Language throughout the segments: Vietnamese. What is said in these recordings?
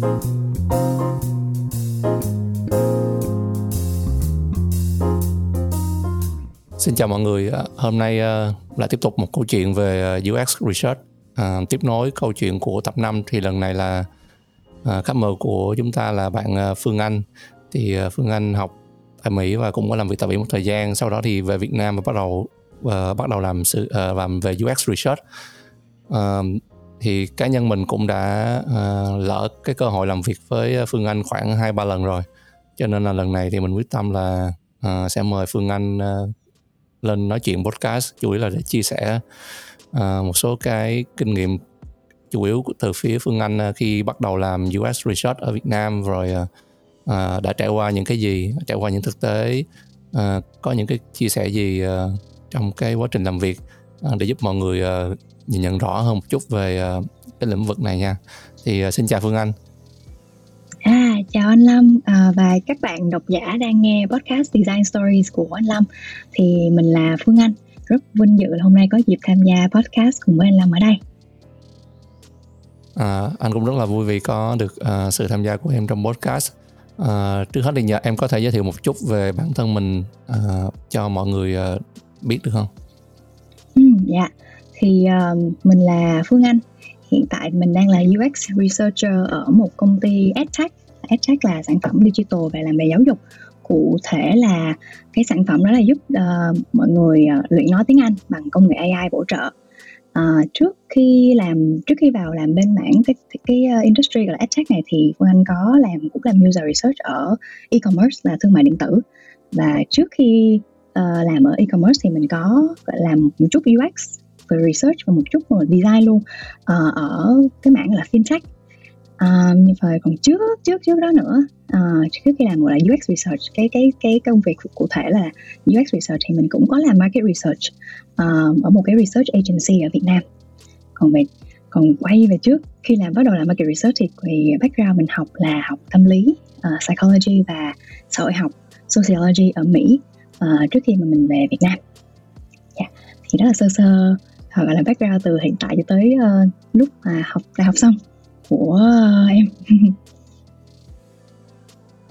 Xin chào mọi người, à, hôm nay à, lại tiếp tục một câu chuyện về à, UX Research. À, Tiếp nối câu chuyện của tập 5 thì lần này là à, khách mời của chúng ta là bạn Phương Anh. Thì Phương Anh học tại Mỹ và cũng có làm việc tại Mỹ một thời gian Sau đó thì về Việt Nam và bắt đầu uh, bắt đầu làm sự uh, làm về UX Research. Uh, thì cá nhân mình cũng đã uh, lỡ cái cơ hội làm việc với Phương Anh khoảng 2-3 lần rồi. Cho nên là lần này thì mình quyết tâm là uh, sẽ mời Phương Anh uh, lên nói chuyện podcast chủ yếu là để chia sẻ uh, một số cái kinh nghiệm chủ yếu từ phía Phương Anh uh, khi bắt đầu làm US Research ở Việt Nam rồi uh, uh, đã trải qua những cái gì, trải qua những thực tế, uh, có những cái chia sẻ gì uh, trong cái quá trình làm việc uh, để giúp mọi người uh, nhìn nhận rõ hơn một chút về uh, cái lĩnh vực này nha. Thì uh, xin chào Phương Anh. À, chào anh Lâm à, và các bạn độc giả đang nghe podcast Design Stories của anh Lâm. Thì mình là Phương Anh, rất vinh dự là hôm nay có dịp tham gia podcast cùng với anh Lâm ở đây. À, anh cũng rất là vui vì có được uh, sự tham gia của em trong podcast. Uh, trước hết thì nhờ em có thể giới thiệu một chút về bản thân mình uh, cho mọi người uh, biết được không? Ừ, dạ, thì um, mình là Phương Anh. Hiện tại mình đang là UX researcher ở một công ty EdTech. EdTech là sản phẩm digital về làm về giáo dục. Cụ thể là cái sản phẩm đó là giúp uh, mọi người uh, luyện nói tiếng Anh bằng công nghệ AI bổ trợ. Uh, trước khi làm trước khi vào làm bên mảng cái cái uh, industry gọi là EdTech này thì Phương Anh có làm cũng làm user research ở e-commerce là thương mại điện tử. Và trước khi uh, làm ở e-commerce thì mình có làm một chút UX về research và một chút về design luôn uh, ở cái mảng là fintech uh, như vậy còn trước trước trước đó nữa uh, trước khi làm gọi là UX research cái cái cái công việc cụ thể là UX research thì mình cũng có làm market research uh, ở một cái research agency ở Việt Nam còn về còn quay về trước khi làm bắt đầu làm market research thì, thì background mình học là học tâm lý uh, psychology và xã hội học sociology ở Mỹ uh, trước khi mà mình về Việt Nam yeah. thì đó là sơ sơ gọi là background từ hiện tại cho tới uh, lúc mà học đại học xong của uh, em.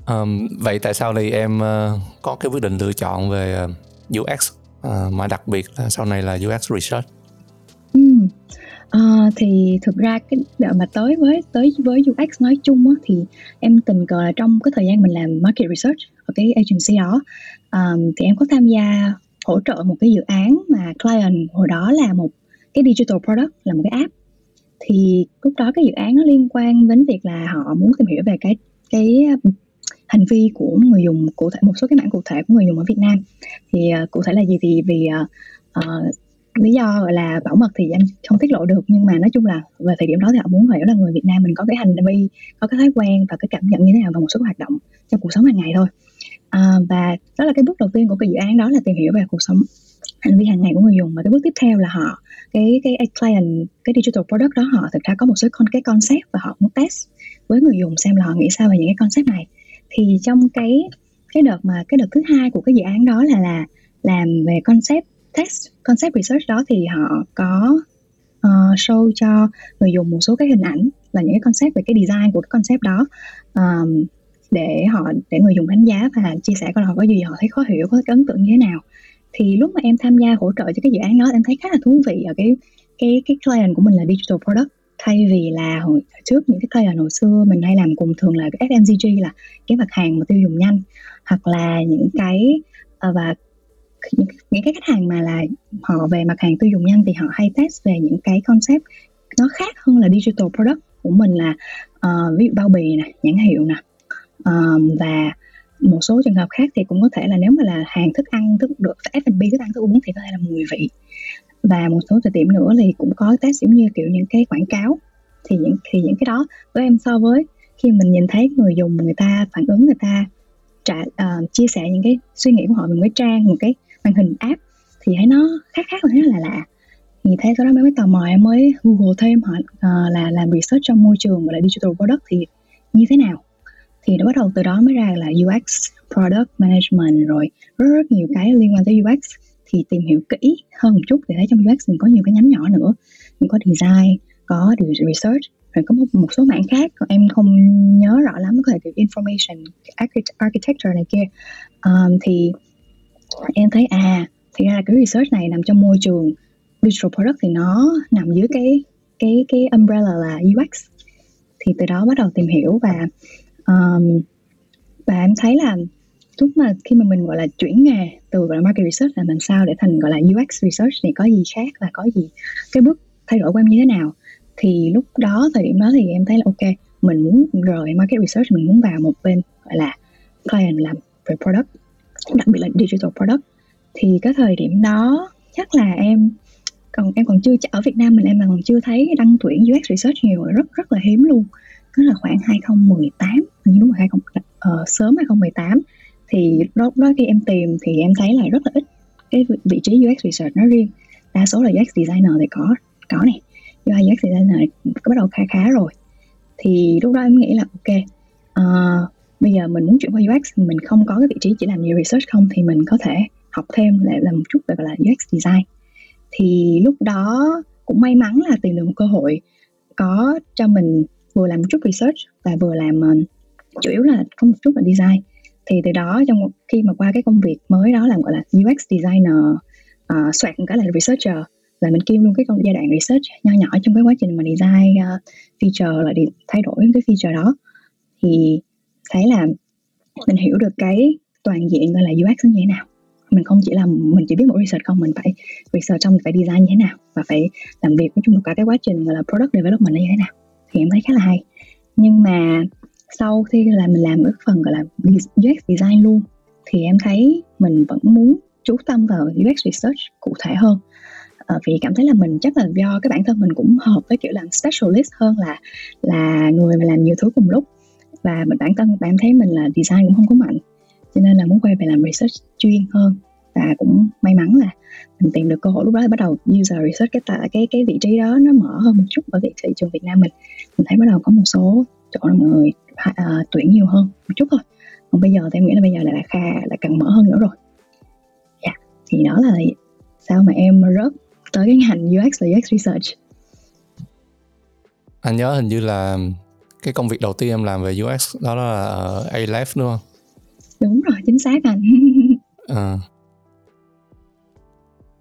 Um, vậy tại sao thì em uh, có cái quyết định lựa chọn về uh, UX uh, mà đặc biệt là sau này là UX research. Ừ. Uh, thì thực ra cái đợt mà tới với tới với UX nói chung á, thì em tình cờ là trong cái thời gian mình làm market research ở cái agency đó. Um, thì em có tham gia hỗ trợ một cái dự án mà client hồi đó là một cái digital product là một cái app. Thì lúc đó cái dự án nó liên quan đến việc là họ muốn tìm hiểu về cái cái uh, hành vi của người dùng cụ thể một số cái mảng cụ thể của người dùng ở Việt Nam. Thì uh, cụ thể là gì? Thì vì uh, uh, lý do gọi là bảo mật thì anh không tiết lộ được nhưng mà nói chung là về thời điểm đó thì họ muốn hiểu là người Việt Nam mình có cái hành vi có cái thói quen và cái cảm nhận như thế nào và một số hoạt động trong cuộc sống hàng ngày thôi à, và đó là cái bước đầu tiên của cái dự án đó là tìm hiểu về cuộc sống hành vi hàng ngày của người dùng. Và cái bước tiếp theo là họ cái cái client cái digital product đó họ thực ra có một số con cái concept và họ muốn test với người dùng xem là họ nghĩ sao về những cái concept này. Thì trong cái cái đợt mà cái đợt thứ hai của cái dự án đó là là làm về concept test concept research đó thì họ có uh, show cho người dùng một số cái hình ảnh là những cái concept về cái design của cái concept đó. Um, để họ để người dùng đánh giá và chia sẻ coi là họ có gì họ thấy khó hiểu có cái ấn tượng như thế nào. Thì lúc mà em tham gia hỗ trợ cho cái dự án đó em thấy khá là thú vị ở cái cái cái client của mình là digital product. Thay vì là hồi trước những cái client hồi xưa mình hay làm cùng thường là cái FMCG là cái mặt hàng mà tiêu dùng nhanh hoặc là những cái à, và những, những cái khách hàng mà là họ về mặt hàng tiêu dùng nhanh thì họ hay test về những cái concept nó khác hơn là digital product của mình là uh, ví dụ bao bì nè nhãn hiệu nè um, và một số trường hợp khác thì cũng có thể là nếu mà là hàng thức ăn thức được F&B thức ăn thức uống thì có thể là mùi vị. Và một số thời điểm nữa thì cũng có test giống như kiểu những cái quảng cáo. Thì những thì những cái đó với em so với khi mình nhìn thấy người dùng người ta phản ứng người ta trả uh, chia sẻ những cái suy nghĩ của họ về một cái trang một cái màn hình app thì thấy nó khác khác và thấy là lạ. Thì thế sau đó mới mới tò mò em mới google thêm họ uh, ờ, là làm research trong môi trường gọi là digital product thì như thế nào? Thì nó bắt đầu từ đó mới ra là UX product management rồi rất rất nhiều cái liên quan tới UX thì tìm hiểu kỹ hơn một chút thì thấy trong UX mình có nhiều cái nhánh nhỏ nữa. Mình có design có research rồi có một, một số mảng khác. Còn em không nhớ rõ lắm có thể kiểu information architecture này kia. Um, thì em thấy à thì ra là cái research này nằm trong môi trường digital product thì nó nằm dưới cái cái cái umbrella là UX thì từ đó bắt đầu tìm hiểu và um, và em thấy là lúc mà khi mà mình gọi là chuyển nghề từ gọi là market research là làm sao để thành gọi là UX research thì có gì khác và có gì cái bước thay đổi của em như thế nào? Thì lúc đó thời điểm đó thì em thấy là ok mình muốn rời market research mình muốn vào một bên gọi là client làm về product đặc biệt là digital product. Thì cái thời điểm đó chắc là em còn em còn chưa ở Việt Nam mình em là còn chưa thấy đăng tuyển UX research nhiều rất rất là hiếm luôn đó là khoảng 2018 hình như đúng là 20 uh, ờ, sớm 2018 thì lúc đó khi em tìm thì em thấy là rất là ít cái vị trí UX research nó riêng. Đa số là UX designer thì có có này UI UX designer có bắt đầu khá khá rồi. Thì lúc đó em nghĩ là ok uh, bây giờ mình muốn chuyển qua UX mình không có cái vị trí chỉ làm nhiều research không thì mình có thể học thêm lại làm một chút về gọi là UX design. Thì lúc đó cũng may mắn là tìm được một cơ hội có cho mình vừa làm một chút research và vừa làm uh, chủ yếu là có một chút là design. Thì từ đó trong khi mà qua cái công việc mới đó làm gọi là UX designer uh, soạn cái là researcher là mình kiêm luôn cái giai đoạn research nho nhỏ trong cái quá trình mà design uh, feature là đi thay đổi cái feature đó. Thì thấy là mình hiểu được cái toàn diện gọi là UX như thế nào. Mình không chỉ là mình chỉ biết một research không mình phải research xong mình phải design như thế nào và phải làm việc với chung một cả cái quá trình gọi là product development như thế nào thì em thấy khá là hay. Nhưng mà sau khi là mình làm cái phần gọi là UX design luôn thì em thấy mình vẫn muốn chú tâm vào UX research cụ thể hơn. À, vì cảm thấy là mình chắc là do cái bản thân mình cũng hợp với kiểu làm specialist hơn là là người mà làm nhiều thứ cùng lúc. Và mình bản thân bạn thấy mình là design cũng không có mạnh cho nên là muốn quay về làm research chuyên hơn. Và cũng may mắn là mình tìm được cơ hội lúc đó thì bắt đầu user research cái tại cái cái vị trí đó nó mở hơn một chút ở thị trường Việt Nam mình mình thấy bắt đầu có một số chỗ là mọi người uh, tuyển nhiều hơn một chút thôi còn bây giờ thì em nghĩ là bây giờ là, là kha là cần mở hơn nữa rồi dạ yeah. thì đó là sao mà em rớt tới cái ngành UX và UX research anh nhớ hình như là cái công việc đầu tiên em làm về UX đó là ở Aleph đúng không? Đúng rồi, chính xác anh. à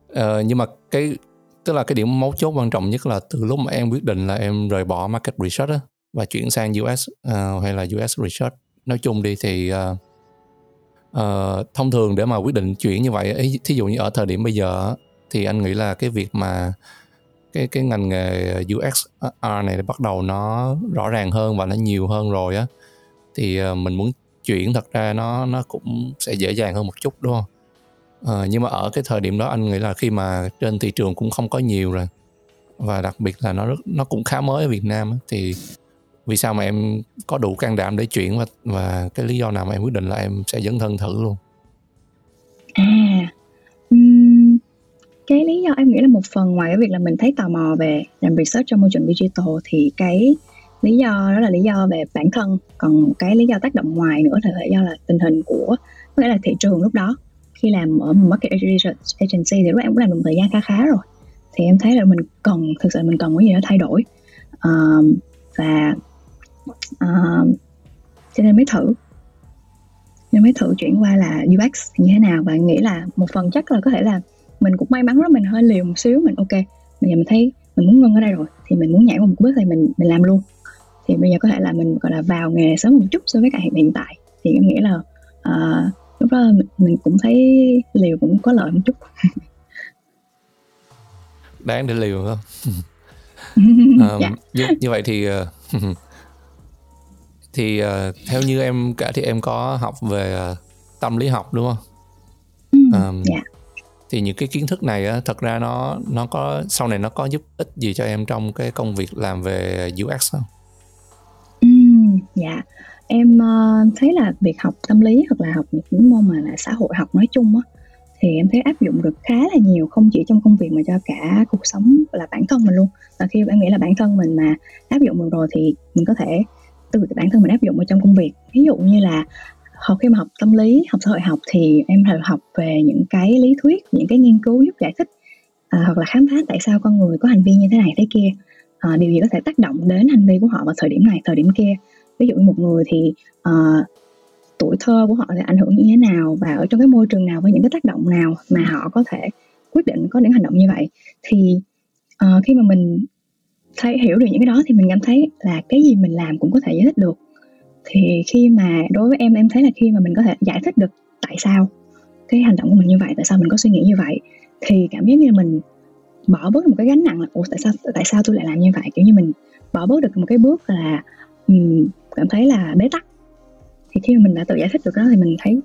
ờ, nhưng mà cái tức là cái điểm mấu chốt quan trọng nhất là từ lúc mà em quyết định là em rời bỏ market research á, và chuyển sang US uh, ờ, hay là US research nói chung đi thì uh, uh, thông thường để mà quyết định chuyển như vậy thí dụ như ở thời điểm bây giờ thì anh nghĩ là cái việc mà cái cái ngành nghề UX này bắt đầu nó rõ ràng hơn và nó nhiều hơn rồi á thì uh, mình muốn chuyển thật ra nó nó cũng sẽ dễ dàng hơn một chút đúng không? À, nhưng mà ở cái thời điểm đó anh nghĩ là khi mà trên thị trường cũng không có nhiều rồi. Và đặc biệt là nó rất nó cũng khá mới ở Việt Nam thì vì sao mà em có đủ can đảm để chuyển và và cái lý do nào mà em quyết định là em sẽ dấn thân thử luôn? À um, cái lý do em nghĩ là một phần ngoài cái việc là mình thấy tò mò về làm research trong môi trường digital thì cái lý do đó là lý do về bản thân. Còn cái lý do tác động ngoài nữa là do là tình hình của có nghĩa là thị trường lúc đó khi làm ở market research agency thì lúc em cũng làm được một thời gian khá khá rồi. Thì em thấy là mình cần thực sự mình cần cái gì đó thay đổi. Um, và uh, cho nên mới thử. Nên mới thử chuyển qua là UX như thế nào? Và nghĩ là một phần chắc là có thể là mình cũng may mắn đó mình hơi liều một xíu mình ok. Bây giờ mình thấy mình muốn ngưng ở đây rồi thì mình muốn nhảy qua một bước thì mình mình làm luôn. Thì bây giờ có thể là mình gọi là vào nghề sớm một chút so với cả hiện tại. Thì em nghĩ là uh, lúc đó mình cũng thấy liều cũng có lợi một chút đáng để liều không um, dạ. như, như vậy thì uh, thì uh, theo như em cả thì em có học về uh, tâm lý học đúng không? Um. Dạ. Thì những cái kiến thức này á, thật ra nó nó có sau này nó có giúp ích gì cho em trong cái công việc làm về UX không? dạ yeah em uh, thấy là việc học tâm lý hoặc là học những môn mà là xã hội học nói chung á thì em thấy áp dụng được khá là nhiều không chỉ trong công việc mà cho cả cuộc sống là bản thân mình luôn. Và khi em nghĩ là bản thân mình mà áp dụng được rồi thì mình có thể từ bản thân mình áp dụng vào trong công việc. Ví dụ như là học khi mà học tâm lý học xã hội học thì em phải học về những cái lý thuyết những cái nghiên cứu giúp giải thích à, hoặc là khám phá tại sao con người có hành vi như thế này thế kia. Uh, điều gì có thể tác động đến hành vi của họ vào thời điểm này thời điểm kia ví dụ như một người thì uh, tuổi thơ của họ sẽ ảnh hưởng như thế nào và ở trong cái môi trường nào với những cái tác động nào mà họ có thể quyết định có những hành động như vậy. Thì uh, khi mà mình thấy hiểu được những cái đó thì mình cảm thấy là cái gì mình làm cũng có thể giải thích được. Thì khi mà đối với em em thấy là khi mà mình có thể giải thích được tại sao cái hành động của mình như vậy tại sao mình có suy nghĩ như vậy thì cảm giác như mình bỏ bớt một cái gánh nặng là ủa tại sao tại sao tôi lại làm như vậy? Kiểu như mình bỏ bớt được một cái bước là um, cảm thấy là bế tắc. Thì khi mà mình đã tự giải thích được đó thì mình thấy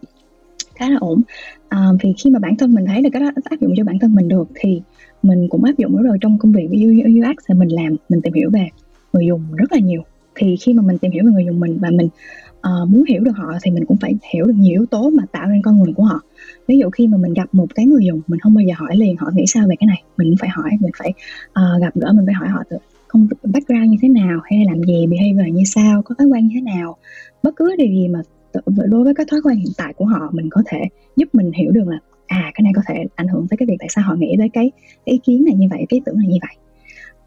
khá là ổn. À, thì khi mà bản thân mình thấy được cái đó áp dụng cho bản thân mình được thì mình cũng áp dụng nó rồi trong công việc với UX thì mình làm mình tìm hiểu về người dùng rất là nhiều. Thì khi mà mình tìm hiểu về người dùng mình và mình uh, muốn hiểu được họ thì mình cũng phải hiểu được nhiều yếu tố mà tạo nên con người của họ. Ví dụ khi mà mình gặp một cái người dùng mình không bao giờ hỏi liền họ nghĩ sao về cái này? Mình phải hỏi mình phải uh, gặp gỡ mình phải hỏi họ từ không background như thế nào hay làm gì behavior như sao có thói quen như thế nào. Bất cứ điều gì mà đối với cái thói quen hiện tại của họ mình có thể giúp mình hiểu được là à cái này có thể ảnh hưởng tới cái việc tại sao họ nghĩ tới cái, cái ý kiến này như vậy cái ý tưởng này như vậy.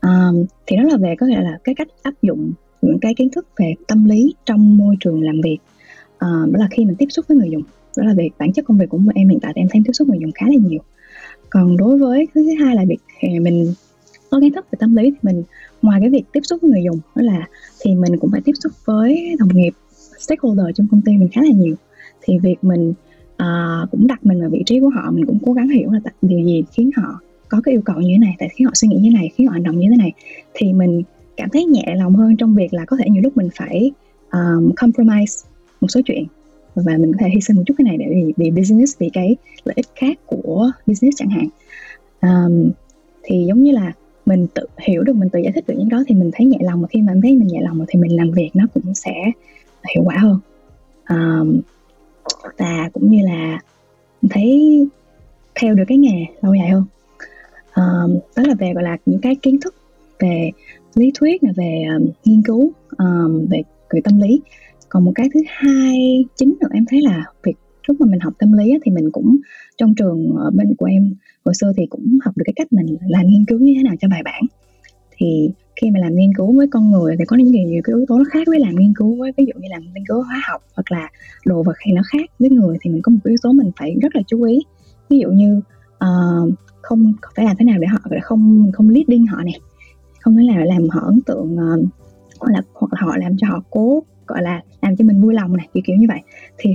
Um, thì đó là về có nghĩa là cái cách áp dụng những cái kiến thức về tâm lý trong môi trường làm việc. Uh, đó là khi mình tiếp xúc với người dùng. Đó là việc bản chất công việc của em hiện tại thì em thấy tiếp xúc người dùng khá là nhiều. Còn đối với thứ hai là việc mình có kiến thức về tâm lý thì mình ngoài cái việc tiếp xúc với người dùng đó là thì mình cũng phải tiếp xúc với đồng nghiệp stakeholder trong công ty mình khá là nhiều. Thì việc mình uh, cũng đặt mình vào vị trí của họ mình cũng cố gắng hiểu là điều gì khiến họ có cái yêu cầu như thế này tại khiến họ suy nghĩ như thế này khiến họ hành động như thế này thì mình cảm thấy nhẹ lòng hơn trong việc là có thể nhiều lúc mình phải um, compromise một số chuyện và mình có thể hy sinh một chút cái này để vì, vì business vì cái lợi ích khác của business chẳng hạn. Um, thì giống như là mình tự hiểu được mình tự giải thích được những đó thì mình thấy nhẹ lòng mà khi mà em thấy mình nhẹ lòng thì mình làm việc nó cũng sẽ hiệu quả hơn. Um, và cũng như là thấy theo được cái nghề lâu dài hơn. Um, đó là về gọi là những cái kiến thức về lý thuyết là về um, nghiên cứu um, về về tâm lý. Còn một cái thứ hai chính nữa em thấy là việc lúc mà mình học tâm lý thì mình cũng trong trường ở bên của em hồi xưa thì cũng học được cái cách mình làm nghiên cứu như thế nào cho bài bản. Thì khi mà làm nghiên cứu với con người thì có những nhiều cái yếu tố nó khác với làm nghiên cứu với ví dụ như làm nghiên cứu hóa học hoặc là đồ vật thì nó khác với người thì mình có một yếu tố mình phải rất là chú ý. Ví dụ như uh, không phải làm thế nào để họ không không leading họ này không phải là làm họ ấn tượng ờ, uh, hoặc là hoặc là họ làm cho họ cố gọi là làm cho mình vui lòng này kiểu kiểu như vậy. Thì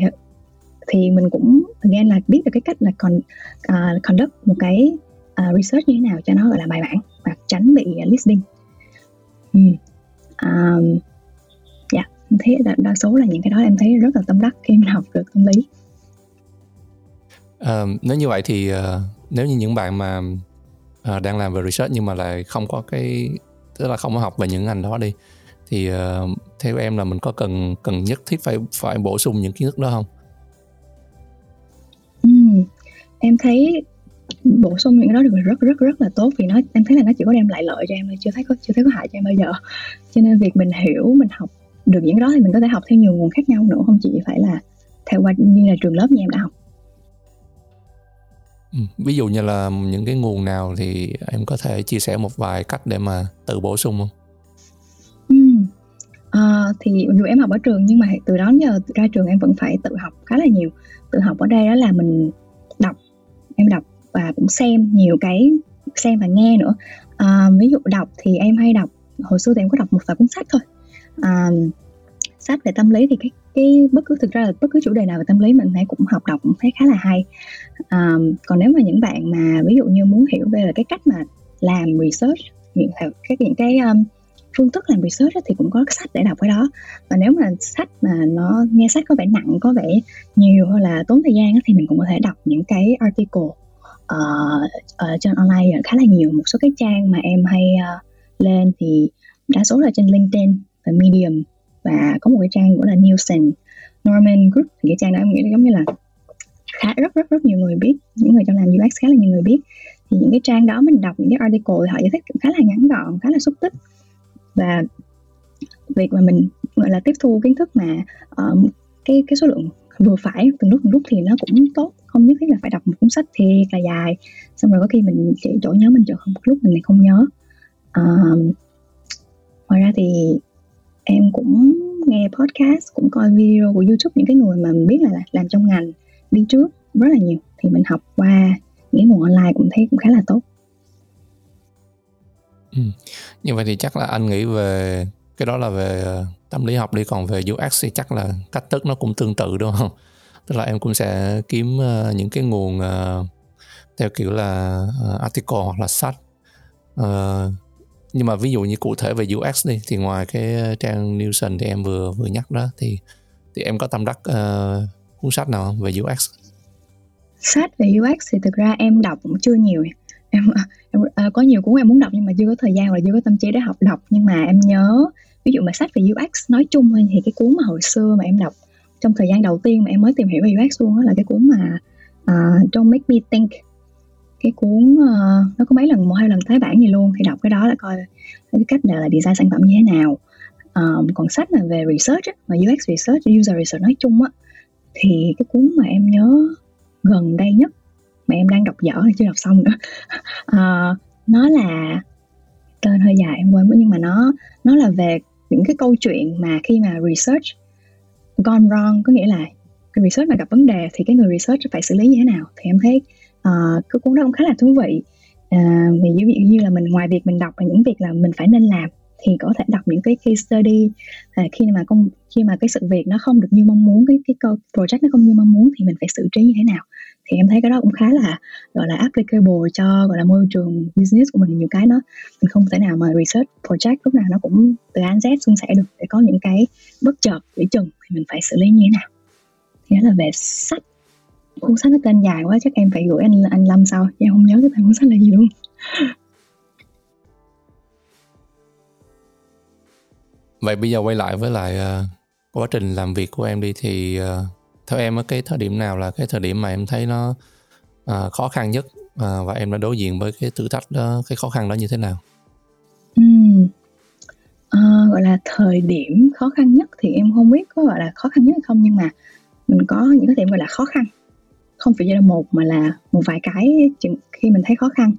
thì mình cũng again là biết được cái cách là còn uh, à, conduct một cái uh, research như thế nào cho nó gọi là bài bản và tránh bị à, uh, listing um, um, dạ thấy đa, đa số là những cái đó em thấy rất là tâm đắc khi mình học được tâm lý um, nếu như vậy thì uh, nếu như những bạn mà uh, đang làm về research nhưng mà lại không có cái tức là không có học về những ngành đó đi thì uh, theo em là mình có cần cần nhất thiết phải phải bổ sung những kiến thức đó không? Em thấy bổ sung những cái đó được rất rất rất là tốt vì nó em thấy là nó chỉ có đem lại lợi cho em thôi chưa thấy có chưa thấy có hại cho em bao giờ cho nên việc mình hiểu mình học được những cái đó thì mình có thể học theo nhiều nguồn khác nhau nữa không chỉ phải là theo qua như là trường lớp như em đã học ừ, ví dụ như là những cái nguồn nào thì em có thể chia sẻ một vài cách để mà tự bổ sung không? Ừ. À, thì dù em học ở trường nhưng mà từ đó giờ ra trường em vẫn phải tự học khá là nhiều tự học ở đây đó là mình em đọc và cũng xem nhiều cái xem và nghe nữa. À, ví dụ đọc thì em hay đọc hồi xưa thì em có đọc một vài cuốn sách thôi. À, sách về tâm lý thì cái cái bất cứ thực ra là bất cứ chủ đề nào về tâm lý mình thấy cũng học đọc cũng thấy khá là hay. À, còn nếu mà những bạn mà ví dụ như muốn hiểu về cái cách mà làm research những các những cái um, phương thức làm research thì cũng có sách để đọc ở đó. Và nếu mà sách mà nó nghe sách có vẻ nặng có vẻ nhiều hay là tốn thời gian thì mình cũng có thể đọc những cái article uh, uh, trên online khá là nhiều. Một số cái trang mà em hay uh, lên thì đa số là trên LinkedIn và Medium. Và có một cái trang của là Nielsen Norman Group. Thì cái trang đó em nghĩ là giống như là khá rất rất rất nhiều người biết. Những người trong làm UX khá là nhiều người biết. Thì những cái trang đó mình đọc những cái article thì họ giải thích cũng khá là ngắn gọn khá là xúc tích và việc mà mình gọi là tiếp thu kiến thức mà um, cái cái số lượng vừa phải từng lúc từng lúc thì nó cũng tốt. Không nhất thiết là phải đọc một cuốn sách thiệt là dài. Xong rồi có khi mình chỉ chỗ nhớ mình chỗ không lúc mình không nhớ. Um, ngoài ra thì em cũng nghe podcast cũng coi video của youtube những cái người mà mình biết là làm trong ngành đi trước rất là nhiều. Thì mình học qua những nguồn online cũng thấy cũng khá là tốt ừ. như vậy thì chắc là anh nghĩ về cái đó là về ờ, tâm lý học đi còn về UX thì chắc là cách thức nó cũng tương tự đúng không? Tức là em cũng sẽ kiếm uh, những cái nguồn uh, theo kiểu là article hoặc là sách. Nhưng mà ví dụ như cụ thể về UX đi thì ngoài cái trang Nielsen thì em vừa vừa nhắc đó thì thì em có tâm đắc uh, cuốn sách nào không về UX sách về UX thì thực ra em đọc cũng chưa nhiều em, à, em à, có nhiều cuốn em muốn đọc nhưng mà chưa có thời gian và chưa có tâm trí để học đọc. Nhưng mà em nhớ ví dụ mà sách về UX nói chung thôi thì cái cuốn mà hồi xưa mà em đọc trong thời gian đầu tiên mà em mới tìm hiểu về UX luôn đó là cái cuốn mà uh, Don't Make Me Think. Cái cuốn uh, nó có mấy lần một hai lần tái bản gì luôn. Thì đọc cái đó là coi cái cách là design sản phẩm như thế nào. Um, còn sách mà về research á, mà UX research user research nói chung á thì cái cuốn mà em nhớ gần đây nhất mà em đang đọc dở chưa đọc xong nữa. Uh, nó là tên hơi dài em quên nhưng mà nó nó là về những cái câu chuyện mà khi mà research gone wrong có nghĩa là cái research mà gặp vấn đề thì cái người research phải xử lý như thế nào? Thì em thấy uh, cái cuốn đó cũng khá là thú vị. Uh, vì ví dụ như là mình ngoài việc mình đọc và những việc là mình phải nên làm thì có thể đọc những cái case study à, khi mà công khi mà cái sự việc nó không được như mong muốn cái cái project nó không như mong muốn thì mình phải xử trí như thế nào? Thì em thấy cái đó cũng khá là gọi là applicable cho gọi là môi trường business của mình nhiều cái nó mình không thể nào mà research project lúc nào nó cũng từ A Z suôn sẻ được để có những cái bất chợt để chừng thì mình phải xử lý như thế nào. Thì đó là về sách. Cuốn sách nó tên dài quá chắc em phải gửi anh anh Lâm sau. Em không nhớ cái tên cuốn sách là gì luôn. Vậy bây giờ quay lại với lại uh, quá trình làm việc của em đi thì uh, theo em ở cái thời điểm nào là cái thời điểm mà em thấy nó à, khó khăn nhất à, và em đã đối diện với cái thử thách đó cái khó khăn đó như thế nào? Uhm. à, gọi là thời điểm khó khăn nhất thì em không biết có gọi là khó khăn nhất hay không nhưng mà mình có những cái điểm gọi là khó khăn. Không phải chỉ là một mà là một vài cái khi mình thấy khó khăn.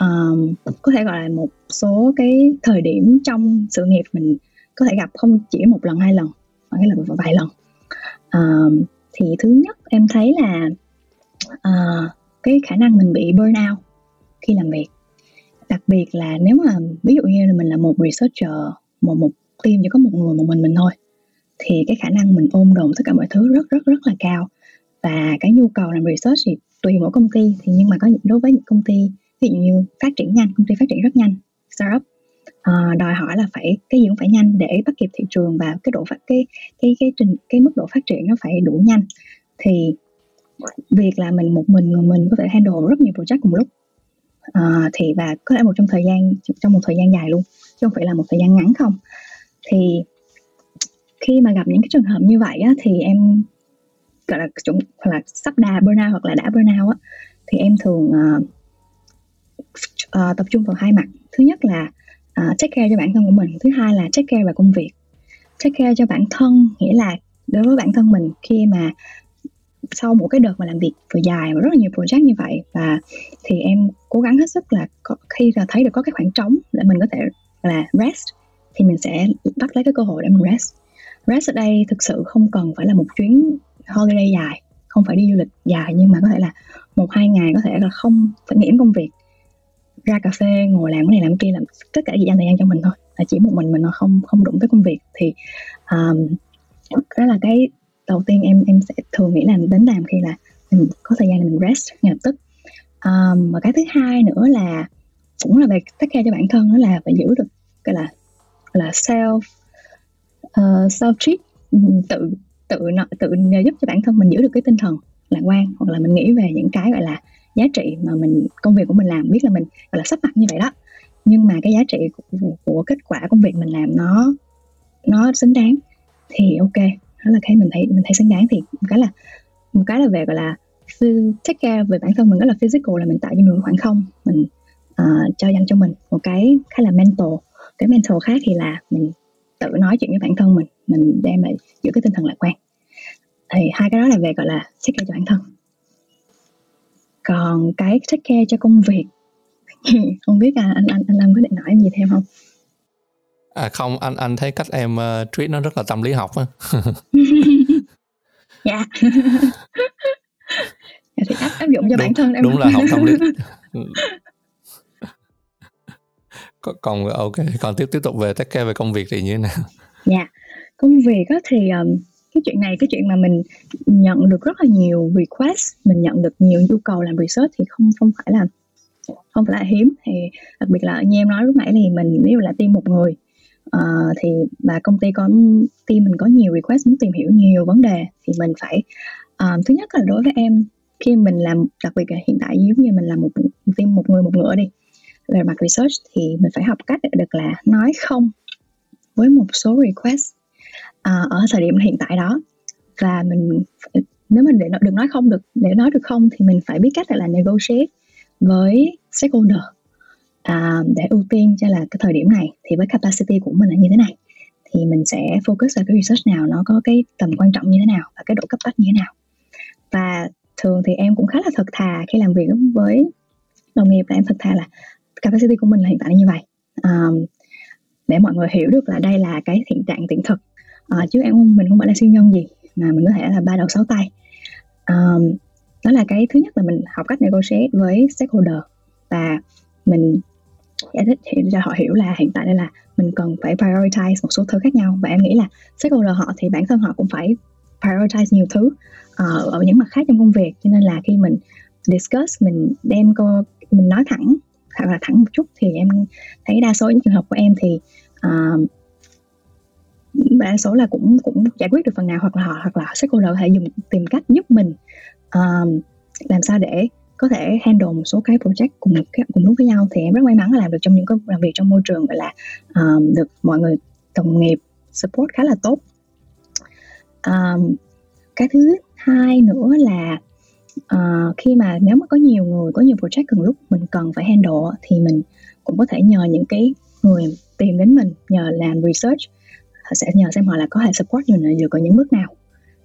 Um, có thể gọi là một số cái thời điểm trong sự nghiệp mình có thể gặp không chỉ một lần hai lần mà cái là vài lần. Um, thì thứ nhất em thấy là uh, cái khả năng mình bị burnout khi làm việc. Đặc biệt là nếu mà ví dụ như là mình là một researcher một một team chỉ có một người một mình mình thôi thì cái khả năng mình ôm đồm tất cả mọi thứ rất rất rất là cao. Và cái nhu cầu làm research thì tùy mỗi công ty thì nhưng mà có những đối với những công ty ví dụ như phát triển nhanh công ty phát triển rất nhanh startup Ờ, đòi hỏi là phải cái gì cũng phải nhanh để bắt kịp thị trường và cái độ phát cái cái cái trình cái mức độ phát triển nó phải đủ nhanh. Thì việc là mình một mình người mình có thể handle rất nhiều project cùng lúc. À, thì và có thể một trong thời gian trong một thời gian dài luôn chứ không phải là một thời gian ngắn không. Thì khi mà gặp những cái trường hợp như vậy á, thì em gọi là chúng hoặc là sắp đà burnout hoặc là đã burnout á thì em thường uh, uh, tập trung vào hai mặt. Thứ nhất là uh, take care cho bản thân của mình. Thứ hai là take care về công việc. Take care cho bản thân nghĩa là đối với bản thân mình khi mà sau một cái đợt mà làm việc vừa dài và rất là nhiều project như vậy và thì em cố gắng hết sức là có, khi là thấy được có cái khoảng trống để mình có thể là rest thì mình sẽ bắt lấy cái cơ hội để mình rest. Rest ở đây thực sự không cần phải là một chuyến holiday dài không phải đi du lịch dài nhưng mà có thể là một hai ngày có thể là không phải nghĩ đến công việc ra cà phê ngồi làm cái này làm cái kia làm tất cả gì dành thời gian cho mình thôi. Là chỉ một mình mình nó không không đụng tới công việc. Thì um, đó là cái đầu tiên em em sẽ thường nghĩ là đến làm khi là mình có thời gian để mình rest ngay lập tức. Um, và cái thứ hai nữa là cũng là về take care cho bản thân đó là phải giữ được cái là là self uh, self treat. Tự tự tự giúp cho bản thân mình giữ được cái tinh thần lạc quan hoặc là mình nghĩ về những cái gọi là giá trị mà mình công việc của mình làm biết là mình gọi là sắp mặt như vậy đó. Nhưng mà cái giá trị của, của kết quả công việc mình làm nó nó xứng đáng thì ok. Đó là cái mình thấy mình thấy xứng đáng thì một cái là một cái là về gọi là take care về bản thân mình đó là physical là mình tạo cho mình một khoảng không mình uh, cho dành cho mình. Một cái khá là mental cái mental khác thì là mình tự nói chuyện với bản thân mình mình đem lại giữ cái tinh thần lạc quan. Thì hai cái đó là về gọi là take care cho bản thân còn cái take care cho công việc. Không biết à, anh anh anh Lâm có định nói gì thêm không? À không anh anh thấy cách em uh, treat nó rất là tâm lý học á. Dạ. Thì áp, áp dụng cho đúng, bản thân em. đúng là học tâm lý. Còn ok còn tiếp tiếp tục về take care về công việc thì như thế nào? Dạ. Công việc á thì um, cái chuyện này cái chuyện mà mình nhận được rất là nhiều request mình nhận được nhiều nhu cầu làm research thì không không phải là không phải là hiếm. Thì đặc biệt là như em nói lúc nãy thì mình nếu là team một người uh, thì và công ty có team mình có nhiều request muốn tìm hiểu nhiều vấn đề thì mình phải uh, thứ nhất là đối với em khi mình làm đặc biệt là hiện tại giống như mình làm một team một người một ngựa đi về mặt research thì mình phải học cách được là nói không với một số request uh, ở thời điểm hiện tại đó. Và mình nếu mình để được nói không được để nói được không thì mình phải biết cách là negotiate với stakeholder à, để ưu tiên cho là cái thời điểm này. Thì với capacity của mình là như thế này. Thì mình sẽ focus vào cái research nào nó có cái tầm quan trọng như thế nào và cái độ cấp bách như thế nào. Và thường thì em cũng khá là thật thà khi làm việc với đồng nghiệp là em thật thà là capacity của mình là hiện tại như vậy. Um, để mọi người hiểu được là đây là cái hiện trạng hiện thực à, chứ em mình không phải là siêu nhân gì mà mình có thể là ba đầu sáu tay. Um, đó là cái thứ nhất là mình học cách negotiate với stakeholder. Và mình giải thích cho họ hiểu là hiện tại đây là mình cần phải prioritize một số thứ khác nhau. Và em nghĩ là stakeholder họ thì bản thân họ cũng phải prioritize nhiều thứ uh, ở những mặt khác trong công việc. Cho nên là khi mình discuss mình đem cô mình nói thẳng hoặc là thẳng một chút thì em thấy đa số những trường hợp của em thì uh, đa số là cũng cũng giải quyết được phần nào hoặc là họ hoặc là stakeholder có thể dùng tìm cách giúp mình um, làm sao để có thể handle một số cái project cùng cùng lúc với nhau. Thì em rất may mắn là làm được trong những cái làm việc trong môi trường gọi là um, được mọi người đồng nghiệp support khá là tốt. Um, cái thứ hai nữa là uh, khi mà nếu mà có nhiều người có nhiều project cùng lúc mình cần phải handle thì mình cũng có thể nhờ những cái người tìm đến mình nhờ làm research sẽ nhờ xem họ là có thể support mình dựa vào những bước nào.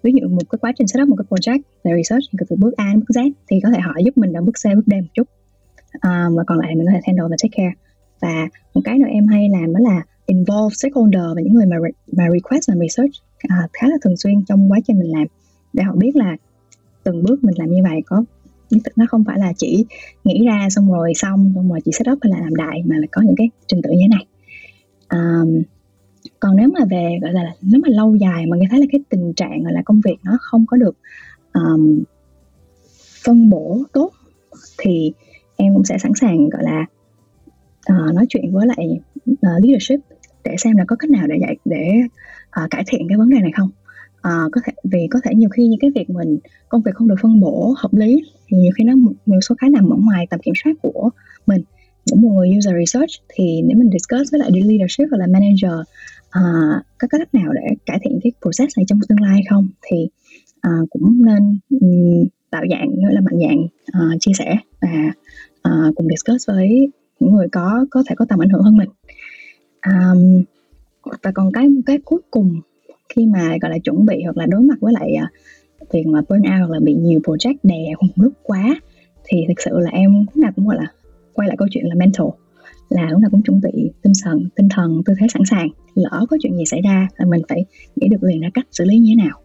Ví dụ một cái quá trình setup một cái project về research thì từ bước A đến bước Z thì có thể họ giúp mình ở bước C bước D một chút. Um, và còn lại mình có thể handle và take care. Và một cái nữa em hay làm đó là involve stakeholder và những người mà mà request làm research uh, khá là thường xuyên trong quá trình mình làm. Để họ biết là từng bước mình làm như vậy có nó không phải là chỉ nghĩ ra xong rồi xong xong rồi chỉ setup hay là làm đại mà là có những cái trình tự như thế này. Um, còn nếu mà về gọi là nếu mà lâu dài mà người thấy là cái tình trạng gọi là công việc nó không có được um, phân bổ tốt thì em cũng sẽ sẵn sàng gọi là uh, nói chuyện với lại uh, leadership để xem là có cách nào để dạy để uh, cải thiện cái vấn đề này không. Uh, có thể vì có thể nhiều khi những cái việc mình công việc không được phân bổ hợp lý thì nhiều khi nó một số cái nằm ở ngoài tầm kiểm soát của mình. Của một người user research thì nếu mình discuss với lại leadership hoặc là manager uh, có cách nào để cải thiện cái process này trong tương lai không? Thì uh, cũng nên um, tạo dạng nữa là mạnh dạng uh, chia sẻ và uh, cùng discuss với những người có có thể có tầm ảnh hưởng hơn mình. Um, và còn cái cái cuối cùng khi mà gọi là chuẩn bị hoặc là đối mặt với lại uh, việc mà burn out hoặc là bị nhiều project đè cùng lúc quá thì thực sự là em lúc nào cũng gọi là quay lại câu chuyện là mental là lúc nào cũng chuẩn bị tinh thần tinh thần tư thế sẵn sàng. Lỡ có chuyện gì xảy ra là mình phải nghĩ được liền ra cách xử lý như thế nào.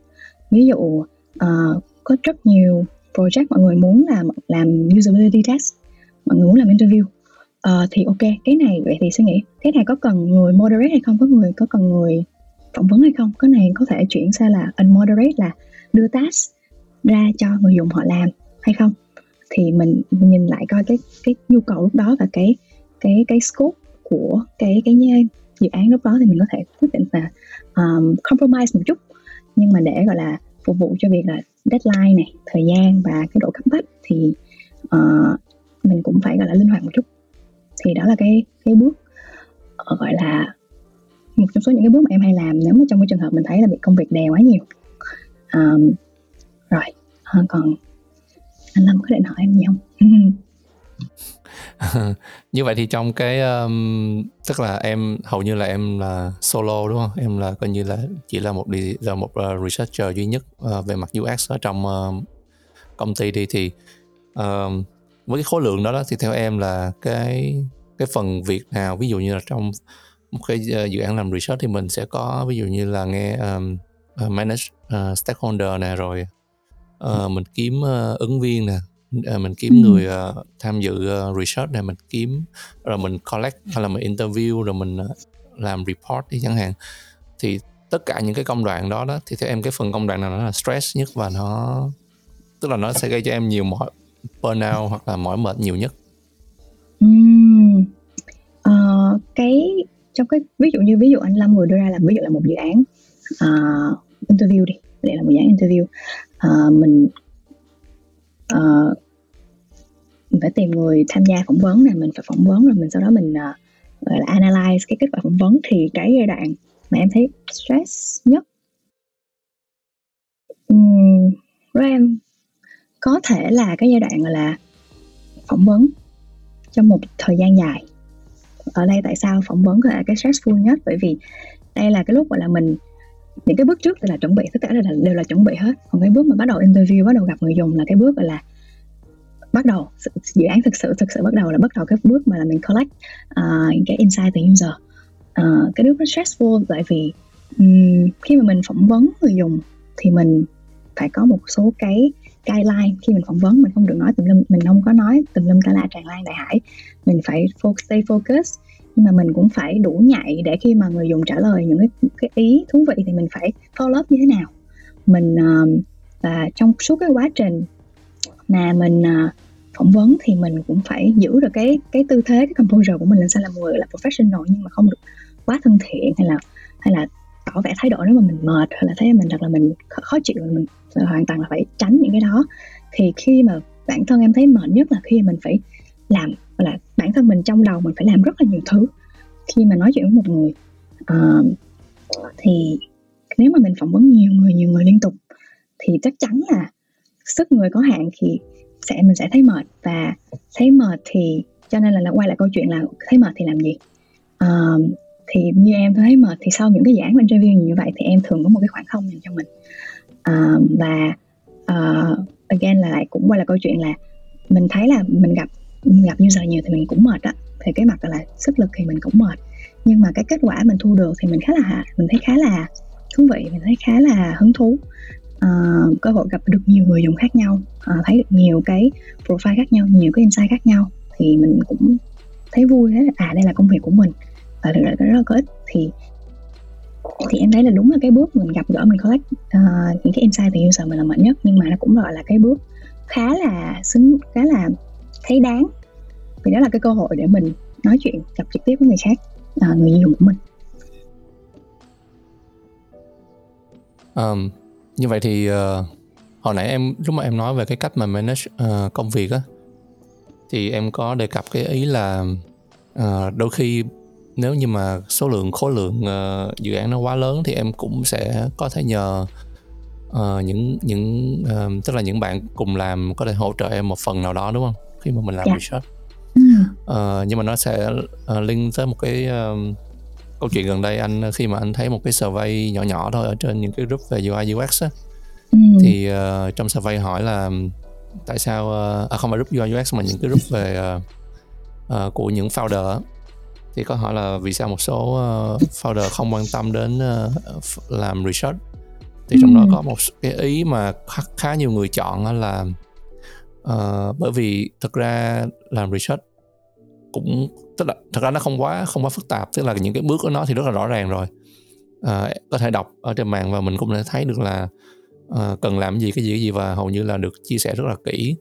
Ví dụ uh, có rất nhiều project mọi người muốn làm làm usability test mọi người muốn làm interview. Uh, thì ok cái này vậy thì suy nghĩ cái này có cần người moderate hay không? Có người có cần người phỏng vấn hay không? Cái này có thể chuyển sang là unmoderate là đưa task ra cho người dùng họ làm hay không? Thì mình, mình nhìn lại coi cái cái nhu cầu lúc đó và cái cái cái scope của cái cái dự án lúc đó thì mình có thể quyết định là um, compromise một chút. Nhưng mà để gọi là phục vụ cho việc là deadline này thời gian và cái độ cấp bách thì uh, mình cũng phải gọi là linh hoạt một chút. Thì đó là cái cái bước uh, gọi là một trong số những cái bước mà em hay làm nếu mà trong cái trường hợp mình thấy là bị công việc đè quá nhiều. Um, rồi uh, còn anh Lâm có định hỏi em gì không? như vậy thì trong cái um, tức là em hầu như là em là solo đúng không? Em là coi như là chỉ là một đi là một uh, researcher duy nhất uh, về mặt UX ở trong uh, công ty đi thì uh, với cái khối lượng đó đó thì theo em là cái cái phần việc nào ví dụ như là trong một cái uh, dự án làm research thì mình sẽ có ví dụ như là nghe um, uh, manage uh, stakeholder nè rồi uh, mình kiếm uh, ứng viên nè uh, mình kiếm ừ. người uh, tham dự uh, research này mình kiếm rồi mình collect hay là mình interview rồi mình uh, làm report đi chẳng hạn thì tất cả những cái công đoạn đó đó thì theo em cái phần công đoạn nào nó là stress nhất và nó tức là nó sẽ gây cho em nhiều mỏi burnout hoặc là mỏi mệt nhiều nhất uhm. uh, cái trong cái ví dụ như ví dụ anh Lâm vừa đưa ra là ví dụ là một dự án uh, interview đi đây là một dự án interview uh, mình uh, mình phải tìm người tham gia phỏng vấn này mình phải phỏng vấn rồi mình sau đó mình uh, gọi là analyze cái kết quả phỏng vấn thì cái giai đoạn mà em thấy stress nhất. Um, em có thể là cái giai đoạn gọi là phỏng vấn trong một thời gian dài. Ở đây tại sao phỏng vấn là cái stressful nhất? Bởi vì đây là cái lúc gọi là mình những cái bước trước thì là chuẩn bị tất cả đều là đều là chuẩn bị hết. Còn cái bước mà bắt đầu interview bắt đầu gặp người dùng là cái bước gọi là bắt đầu dự án thực sự thực sự bắt đầu là bắt đầu cái bước mà là mình collect uh, cái insight từ user. Uh, cái bước nó stressful tại vì um, khi mà mình phỏng vấn người dùng thì mình phải có một số cái guideline. Khi mình phỏng vấn mình không được nói tùm lum mình không có nói tùm lum cả la tràn lan đại hải. Mình phải focus, stay focus nhưng mà mình cũng phải đủ nhạy để khi mà người dùng trả lời những cái, cái ý thú vị thì mình phải follow up như thế nào. Mình uh, và trong suốt cái quá trình mà mình uh, phỏng vấn thì mình cũng phải giữ được cái cái tư thế cái composure của mình làm sao là một người là professional nhưng mà không được quá thân thiện hay là hay là tỏ vẻ thái độ nếu mà mình mệt hay là thấy mình thật là mình khó chịu mình hoàn toàn là phải tránh những cái đó. Thì khi mà bản thân em thấy mệt nhất là khi mình phải làm là bản thân mình trong đầu mình phải làm rất là nhiều thứ. Khi mà nói chuyện với một người uh, thì nếu mà mình phỏng vấn nhiều người nhiều người liên tục thì chắc chắn là sức người có hạn thì sẽ mình sẽ thấy mệt. Và thấy mệt thì cho nên là, là quay lại câu chuyện là thấy mệt thì làm gì? Uh, thì như em thấy mệt thì sau những cái giảng interview như vậy thì em thường có một cái khoảng không dành cho mình. Uh, và uh, again là lại cũng quay lại câu chuyện là mình thấy là mình gặp gặp user nhiều thì mình cũng mệt á. Thì cái mặt là sức lực thì mình cũng mệt. Nhưng mà cái kết quả mình thu được thì mình khá là mình thấy khá là thú vị mình thấy khá là hứng thú. Uh, cơ hội gặp được nhiều người dùng khác nhau uh, thấy được nhiều cái profile khác nhau nhiều cái insight khác nhau thì mình cũng thấy vui thế à đây là công việc của mình và thực ra rất là có ích. Thì thì em thấy là đúng là cái bước mình gặp gỡ mình collect uh, những cái insight từ user mình là mạnh nhất. Nhưng mà nó cũng gọi là cái bước khá là xứng khá là thấy đáng vì đó là cái cơ hội để mình nói chuyện gặp trực tiếp với người khác uh, người dùng của mình um, như vậy thì uh, hồi nãy em lúc mà em nói về cái cách mà manage uh, công việc á thì em có đề cập cái ý là uh, đôi khi nếu như mà số lượng khối lượng uh, dự án nó quá lớn thì em cũng sẽ có thể nhờ uh, những những uh, tức là những bạn cùng làm có thể hỗ trợ em một phần nào đó đúng không khi mà mình làm yeah. Dạ. Uh, nhưng mà nó sẽ uh, link tới một cái uh, câu chuyện gần đây anh khi mà anh thấy một cái survey nhỏ nhỏ thôi ở trên những cái group về UI UX á. Ừ. thì uh, trong survey hỏi là tại sao uh, à không phải group UI UX mà những cái group về uh, uh, của những founder thì có hỏi là vì sao một số uh, founder không quan tâm đến uh, làm research. Thì trong đó có một cái ý mà khá, khá nhiều người chọn là uh, bởi vì thực ra làm research cũng tức là thật ra nó không quá không quá phức tạp tức là những cái bước của nó thì rất là rõ ràng rồi. À, có thể đọc ở trên mạng và mình cũng thể thấy được là à, cần làm gì cái gì cái gì và hầu như là được chia sẻ rất là kỹ.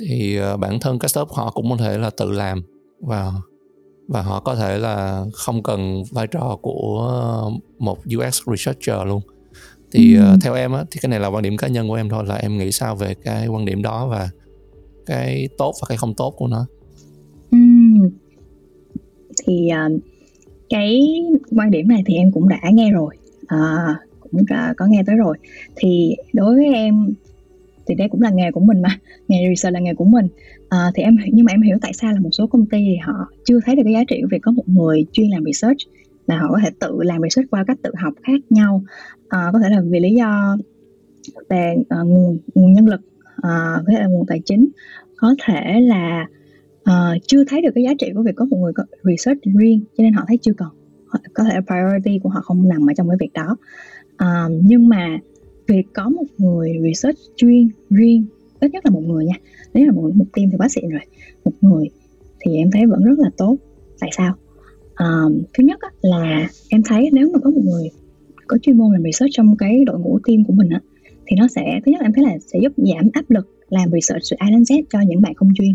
Thì à, bản thân các startup họ cũng có thể là tự làm và và họ có thể là không cần vai trò của một UX researcher luôn. Thì ừ. theo em á thì cái này là quan điểm cá nhân của em thôi là em nghĩ sao về cái quan điểm đó và cái tốt và cái không tốt của nó thì uh, cái quan điểm này thì em cũng đã nghe rồi. À, cũng có, có nghe tới rồi. Thì đối với em thì đây cũng là nghề của mình mà nghề research là nghề của mình. À, thì em nhưng mà em hiểu tại sao là một số công ty thì họ chưa thấy được cái giá trị của việc có một người chuyên làm research là họ có thể tự làm research qua cách tự học khác nhau. À, có thể là vì lý do về uh, nguồn nguồn nhân lực uh, có thể là nguồn tài chính. Có thể là uh, chưa thấy được cái giá trị của việc có một người có research riêng cho nên họ thấy chưa cần có thể priority của họ không nằm ở trong cái việc đó. Um, nhưng mà việc có một người research chuyên riêng ít nhất là một người nha. Nếu là một, một team thì quá xịn rồi. Một người thì em thấy vẫn rất là tốt. Tại sao? Um, thứ nhất á, là em thấy nếu mà có một người có chuyên môn làm research trong cái đội ngũ team của mình á thì nó sẽ thứ nhất là em thấy là sẽ giúp giảm áp lực làm research từ A đến Z cho những bạn không chuyên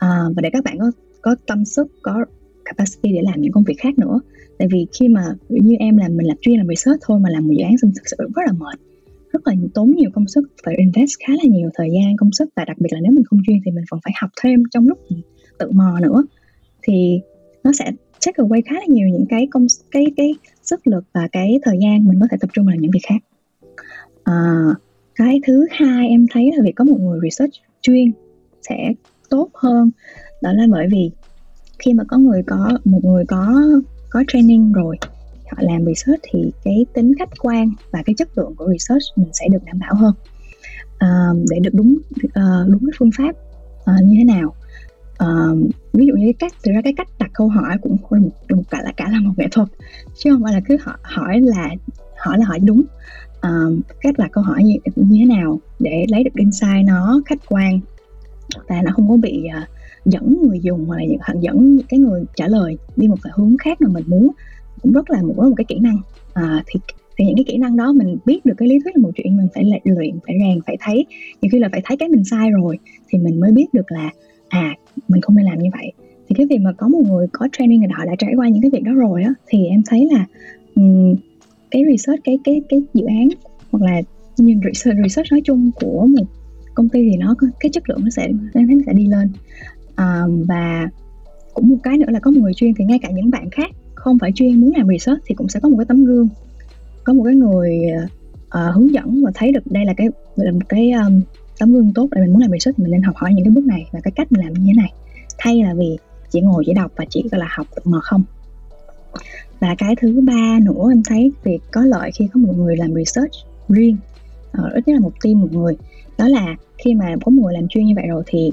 à, và để các bạn có có tâm sức có capacity để làm những công việc khác nữa. Tại vì khi mà như em làm mình làm chuyên làm research thôi mà làm một dự án xong thực sự rất là mệt. Rất là tốn nhiều công sức phải invest khá là nhiều thời gian công sức và đặc biệt là nếu mình không chuyên thì mình còn phải học thêm trong lúc tự mò nữa. Thì nó sẽ take away khá là nhiều những cái công cái cái sức lực và cái thời gian mình có thể tập trung vào những việc khác. À, cái thứ hai em thấy là việc có một người research chuyên sẽ tốt hơn. Đó là bởi vì khi mà có người có một người có có training rồi họ làm research thì cái tính khách quan và cái chất lượng của research mình sẽ được đảm bảo hơn. Uh, để được đúng uh, đúng cái phương pháp uh, như thế nào. Uh, ví dụ như cái cách thực ra cái cách đặt câu hỏi cũng là một, một cả là cả là một nghệ thuật chứ không phải là cứ hỏi hỏi là hỏi là hỏi đúng. Uh, cách đặt câu hỏi như, như thế nào để lấy được insight nó khách quan và nó không có bị uh, dẫn người dùng hoặc là dẫn cái người trả lời đi một cái hướng khác mà mình muốn. Cũng rất là một một cái kỹ năng. À, thì thì những cái kỹ năng đó mình biết được cái lý thuyết là một chuyện mình phải luyện phải rèn phải thấy. Nhiều khi là phải thấy cái mình sai rồi thì mình mới biết được là à mình không nên làm như vậy. Thì cái việc mà có một người có training người họ đã trải qua những cái việc đó rồi á thì em thấy là um, cái research cái cái cái dự án hoặc là nhìn research, research nói chung của một công ty thì nó cái chất lượng nó sẽ nó sẽ đi lên. À, và cũng một cái nữa là có một người chuyên thì ngay cả những bạn khác không phải chuyên muốn làm research thì cũng sẽ có một cái tấm gương có một cái người uh, hướng dẫn và thấy được đây là cái là một cái um, tấm gương tốt để mình muốn làm research mình nên học hỏi những cái bước này và cái cách mình làm như thế này. Thay là vì chỉ ngồi chỉ đọc và chỉ gọi là học mà không. Và cái thứ ba nữa em thấy việc có lợi khi có một người làm research riêng. Uh, ít nhất là một team một người đó là khi mà có một người làm chuyên như vậy rồi thì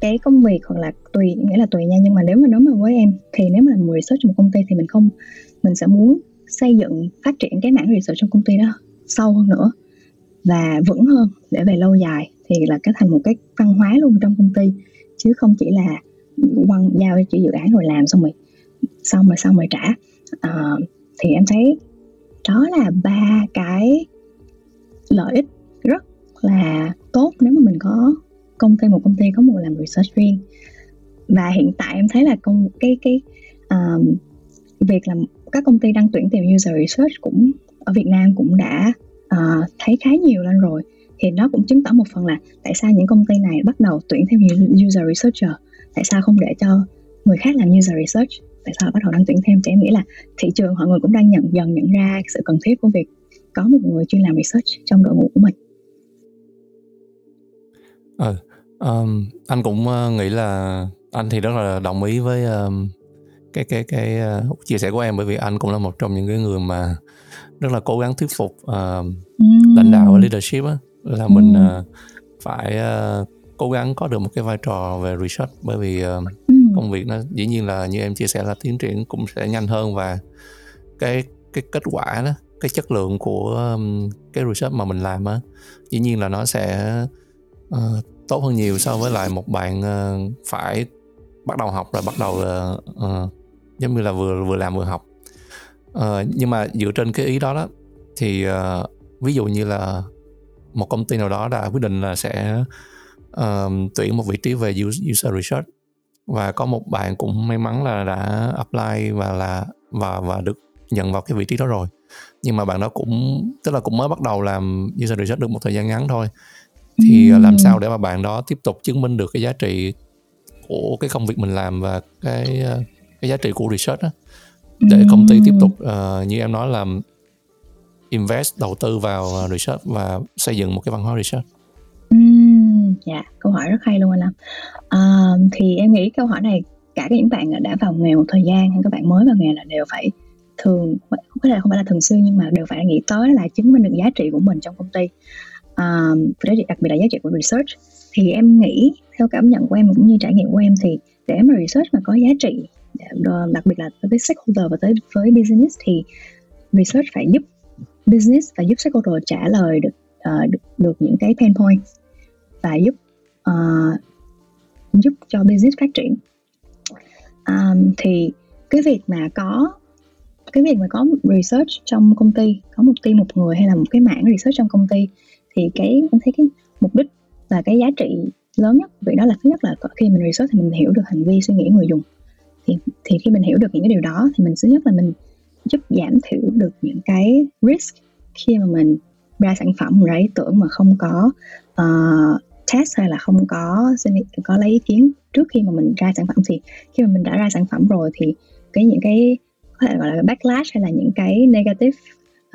cái công việc hoặc là tùy nghĩa là tùy nha nhưng mà nếu mà nói mà với em thì nếu mà làm người research trong một công ty thì mình không mình sẽ muốn xây dựng phát triển cái mảng research trong công ty đó sâu hơn nữa và vững hơn để về lâu dài thì là cái thành một cái văn hóa luôn trong công ty chứ không chỉ là quăng giao cho dự án rồi làm xong rồi xong rồi xong rồi trả. À, thì em thấy đó là ba cái lợi ích rất là tốt nếu mà mình có công ty một công ty có một làm research riêng. Và hiện tại em thấy là công cái cái um, việc làm các công ty đang tuyển tìm user research cũng ở Việt Nam cũng đã uh, thấy khá nhiều lên rồi. Thì nó cũng chứng tỏ một phần là tại sao những công ty này bắt đầu tuyển thêm user researcher? Tại sao không để cho người khác làm user research? Tại sao bắt đầu đang tuyển thêm? Thì em nghĩ là thị trường mọi người cũng đang nhận dần nhận ra sự cần thiết của việc có một người chuyên làm research trong đội ngũ của mình ừ um, anh cũng uh, nghĩ là anh thì rất là đồng ý với um, cái cái cái uh, chia sẻ của em bởi vì anh cũng là một trong những cái người mà rất là cố gắng thuyết phục uh, mm. lãnh đạo và leadership á là mm. mình uh, phải uh, cố gắng có được một cái vai trò về research bởi vì uh, mm. công việc nó dĩ nhiên là như em chia sẻ là tiến triển cũng sẽ nhanh hơn và cái cái kết quả đó cái chất lượng của um, cái research mà mình làm á dĩ nhiên là nó sẽ uh, tốt hơn nhiều so với lại một bạn uh, phải bắt đầu học rồi bắt đầu uh, uh, giống như là vừa vừa làm vừa học. Uh, nhưng mà dựa trên cái ý đó đó thì uh, ví dụ như là một công ty nào đó đã quyết định là sẽ uh, tuyển một vị trí về user research và có một bạn cũng may mắn là đã apply và là và và được nhận vào cái vị trí đó rồi. Nhưng mà bạn đó cũng tức là cũng mới bắt đầu làm user research được một thời gian ngắn thôi thì ừ. làm sao để mà bạn đó tiếp tục chứng minh được cái giá trị của cái công việc mình làm và cái ờ, cái giá trị của research đó để công ty tiếp tục uh, như em nói là invest đầu tư vào research và xây dựng một cái văn hóa research. dạ, câu hỏi rất hay luôn anh Lâm. À, thì em nghĩ câu hỏi này cả những bạn đã vào nghề một thời gian hay các bạn mới vào nghề là đều phải thường không phải là không phải là thường xuyên nhưng mà đều phải nghĩ tới là chứng minh được giá trị của mình trong công ty um, đặc biệt là giá trị của research. Thì em nghĩ theo cảm nhận của em cũng như trải nghiệm của em thì để mà research mà có giá trị ờ, đặc biệt là với stakeholder và tới với business thì research phải giúp business và giúp stakeholder trả lời được uh, được, được những cái pain point và giúp uh, giúp cho business phát triển. Um, thì cái việc mà có cái việc mà có research trong công ty có một team một người hay là một cái mảng research trong công ty thì cái em thấy cái mục đích và cái giá trị lớn nhất vì đó là thứ nhất là khi mình research thì mình hiểu được hành vi suy nghĩ người dùng. Thì thì khi mình hiểu được những cái điều đó thì mình thứ nhất là mình giúp giảm thiểu được những cái risk khi mà mình ra sản phẩm ra ý tưởng mà không có uh, test hay là không có có lấy ý kiến trước khi mà mình ra sản phẩm. Thì khi mà mình đã ra sản phẩm rồi thì cái những cái có thể gọi là backlash hay là những cái negative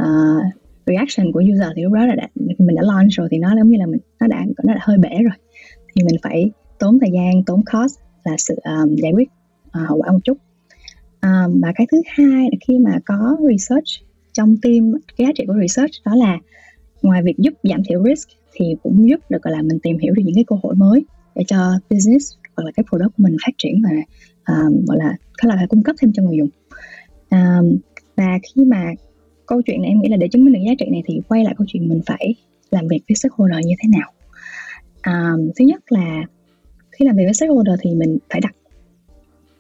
uh, reaction của user thì lúc đó là đã, mình đã launch rồi thì nó giống như là mình nó đã nó đã hơi bể rồi. Thì mình phải tốn thời gian tốn cost là sự um, giải quyết uh, hậu quả một chút. Um, và cái thứ hai là khi mà có research trong team cái giá trị của research đó là ngoài việc giúp giảm thiểu risk thì cũng giúp được gọi là mình tìm hiểu được những cái cơ hội mới để cho business hoặc là cái product của mình phát triển và um, gọi là có là cung cấp thêm cho người dùng. Um, và khi mà câu chuyện này em nghĩ là để chứng minh được giá trị này thì quay lại câu chuyện mình phải làm việc với stakeholder như thế nào. Um, thứ nhất là khi làm việc với stakeholder thì mình phải đặt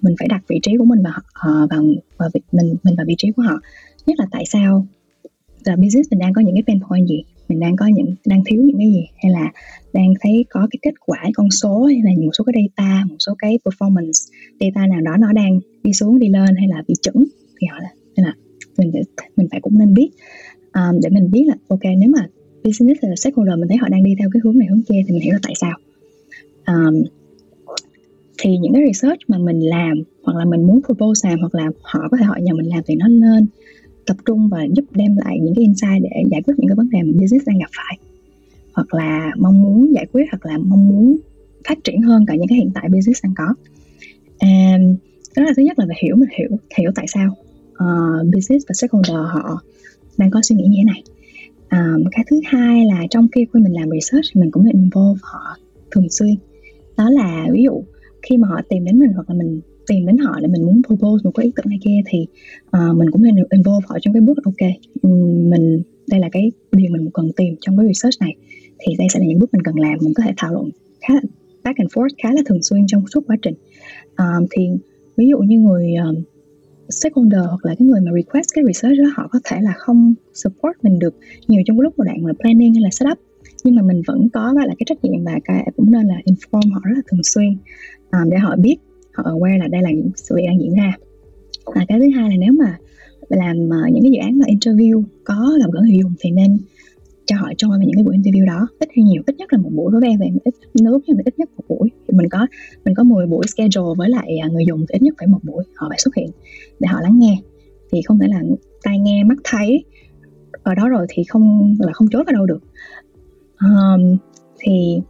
mình phải đặt vị trí của mình vào uh, vào vào vị, mình mình vào vị trí của họ. Nhất là tại sao? Là business mình đang có những cái pain point gì? Mình đang có những đang thiếu những cái gì? Hay là đang thấy có cái kết quả con số hay là một số cái data một số cái performance data nào đó nó đang đi xuống đi lên hay là bị chững? Thì họ là hay là mình phải, mình phải cũng nên biết. Um, để mình biết là ok nếu mà business là stakeholder mình thấy họ đang đi theo cái hướng này hướng kia thì mình hiểu là tại sao. Um, thì những cái research mà mình làm hoặc là mình muốn propose làm hoặc là họ có thể hỏi nhờ mình làm thì nó nên tập trung và giúp đem lại những cái insight để giải quyết những cái vấn đề mà business đang gặp phải. Hoặc là mong muốn giải quyết hoặc là mong muốn phát triển hơn cả những cái hiện tại business đang có. Um, đó là thứ nhất là phải hiểu mình hiểu hiểu tại sao uh, business và stakeholder họ đang có suy nghĩ như thế này. Um, cái thứ hai là trong khi khi mình làm research thì mình cũng nên involve họ thường xuyên. Đó là ví dụ khi mà họ tìm đến mình hoặc là mình tìm đến họ để mình muốn propose một cái ý tưởng này kia thì uh, mình cũng nên involve họ trong cái bước ok mình đây là cái điều mình cần tìm trong cái research này thì đây sẽ là những bước mình cần làm. Mình có thể thảo luận khá là back and forth khá là thường xuyên trong suốt quá trình. Um, thì ví dụ như người um, stakeholder hoặc là cái người mà request cái research đó họ có thể là không support mình được nhiều trong cái lúc mà đoạn là planning hay là setup nhưng mà mình vẫn có gọi là cái trách nhiệm và cái cũng nên là inform họ rất là thường xuyên um, để họ biết họ aware là đây là những sự việc đang diễn ra. Và cái thứ hai là nếu mà làm uh, những cái dự án mà interview có gặp gỡ người dùng thì nên cho họ join vào những cái buổi interview đó. Ít hay nhiều ít nhất là một buổi đối với em ít nước nhưng mà ít nhất một buổi. Thì mình có mình có 10 buổi schedule với lại à, người dùng thì ít nhất phải một buổi họ phải xuất hiện để họ lắng nghe. Thì không thể là tai nghe mắt thấy. Ở đó rồi thì không là không chối vào đâu được. Um, thì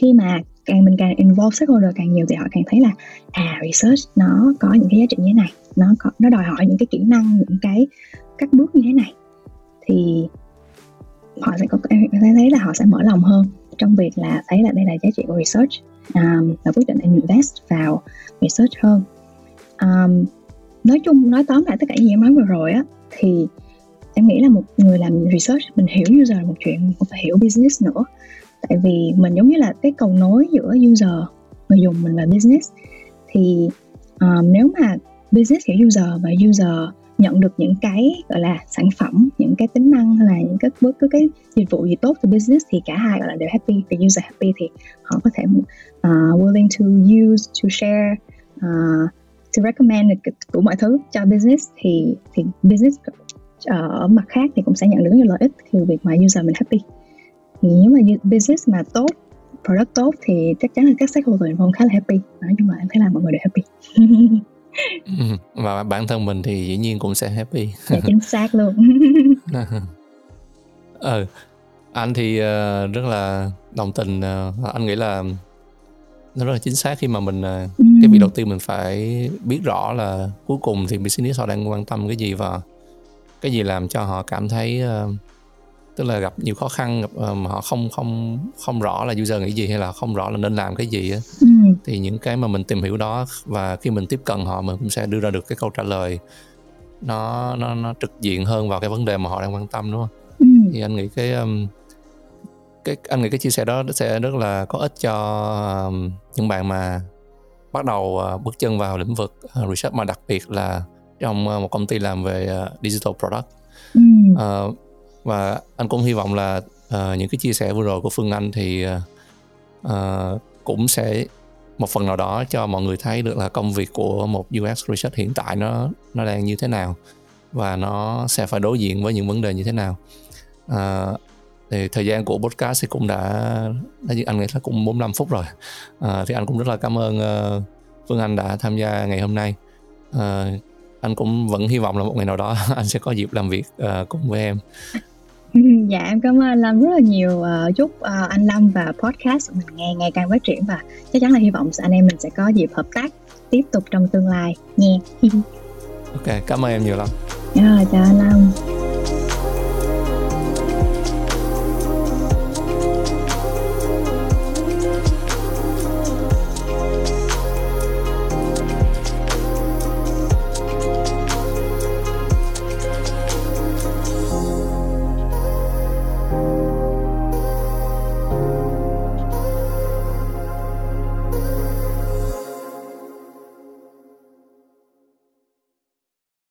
khi mà càng mình càng involve stakeholder càng nhiều thì họ càng thấy là à research nó có những cái giá trị như thế này. Nó có nó đòi hỏi những cái kỹ năng những cái các bước như thế này. Thì họ sẽ có em sẽ thấy là họ sẽ mở lòng hơn trong việc là thấy là đây là giá trị của research. Um, và quyết định invest vào research hơn. Um, nói chung nói tóm lại tất cả những gì em nói vừa rồi á thì em nghĩ là một người làm research mình hiểu user là một chuyện cũng phải hiểu business nữa. Tại vì mình giống như là cái cầu nối giữa user người dùng mình và business. Thì um, nếu mà business hiểu user và user nhận được những cái gọi là sản phẩm những cái tính năng hay là những cái bước cái dịch vụ gì tốt từ business thì cả hai gọi là đều happy the user happy thì họ có thể uh, willing to use to share uh, to recommend đủ mọi thứ cho business thì thì business ờ, ở mặt khác thì cũng sẽ nhận được nhiều lợi ích từ việc mà user mình happy. Thì nếu mà business mà tốt product tốt thì chắc chắn là các stakeholder involved khá là happy. Nói chung là em thấy là mọi người đều happy. và bản thân mình thì dĩ nhiên cũng sẽ happy dạ, chính xác luôn ừ anh thì uh, rất là đồng tình uh, anh nghĩ là nó rất là chính xác khi mà mình ừ. cái việc đầu tiên mình phải biết rõ là cuối cùng thì business họ đang quan tâm cái gì và cái gì làm cho họ cảm thấy tức là gặp nhiều khó khăn gặp uh, mà họ không không không rõ là user nghĩ gì hay là không rõ là nên làm cái gì ừ. thì những cái mà mình tìm hiểu đó và khi mình tiếp cận họ mình cũng sẽ đưa ra được cái câu trả lời nó nó nó trực diện hơn vào cái vấn đề mà họ đang quan tâm đúng không? Ừ. Thì anh nghĩ cái cái anh nghĩ cái chia sẻ đó sẽ rất là có ích cho những bạn mà bắt đầu uh, bước chân vào lĩnh vực uh, research mà đặc biệt là trong một công ty làm về digital product. Ừ. Uh, và anh cũng hy vọng là uh, những cái chia sẻ vừa rồi của Phương Anh thì uh, cũng sẽ một phần nào đó cho mọi người thấy được là công việc của một UX research hiện tại nó nó đang như thế nào và nó sẽ phải đối diện với những vấn đề như thế nào. À, thì thời gian của podcast thì cũng đã, đã anh nghĩ là cũng 45 phút rồi. À, thì anh cũng rất là cảm ơn uh, Phương Anh đã tham gia ngày hôm nay. À, anh cũng vẫn hy vọng là một ngày nào đó anh sẽ có dịp làm việc uh, cùng với em. dạ em cảm ơn Lâm rất là nhiều uh, chúc uh, anh Lâm và podcast của mình nghe ngày càng phát triển và chắc chắn là hy vọng anh em mình sẽ có dịp hợp tác tiếp tục trong tương lai nha. Ok cảm ơn em nhiều lắm. À, chào anh Lâm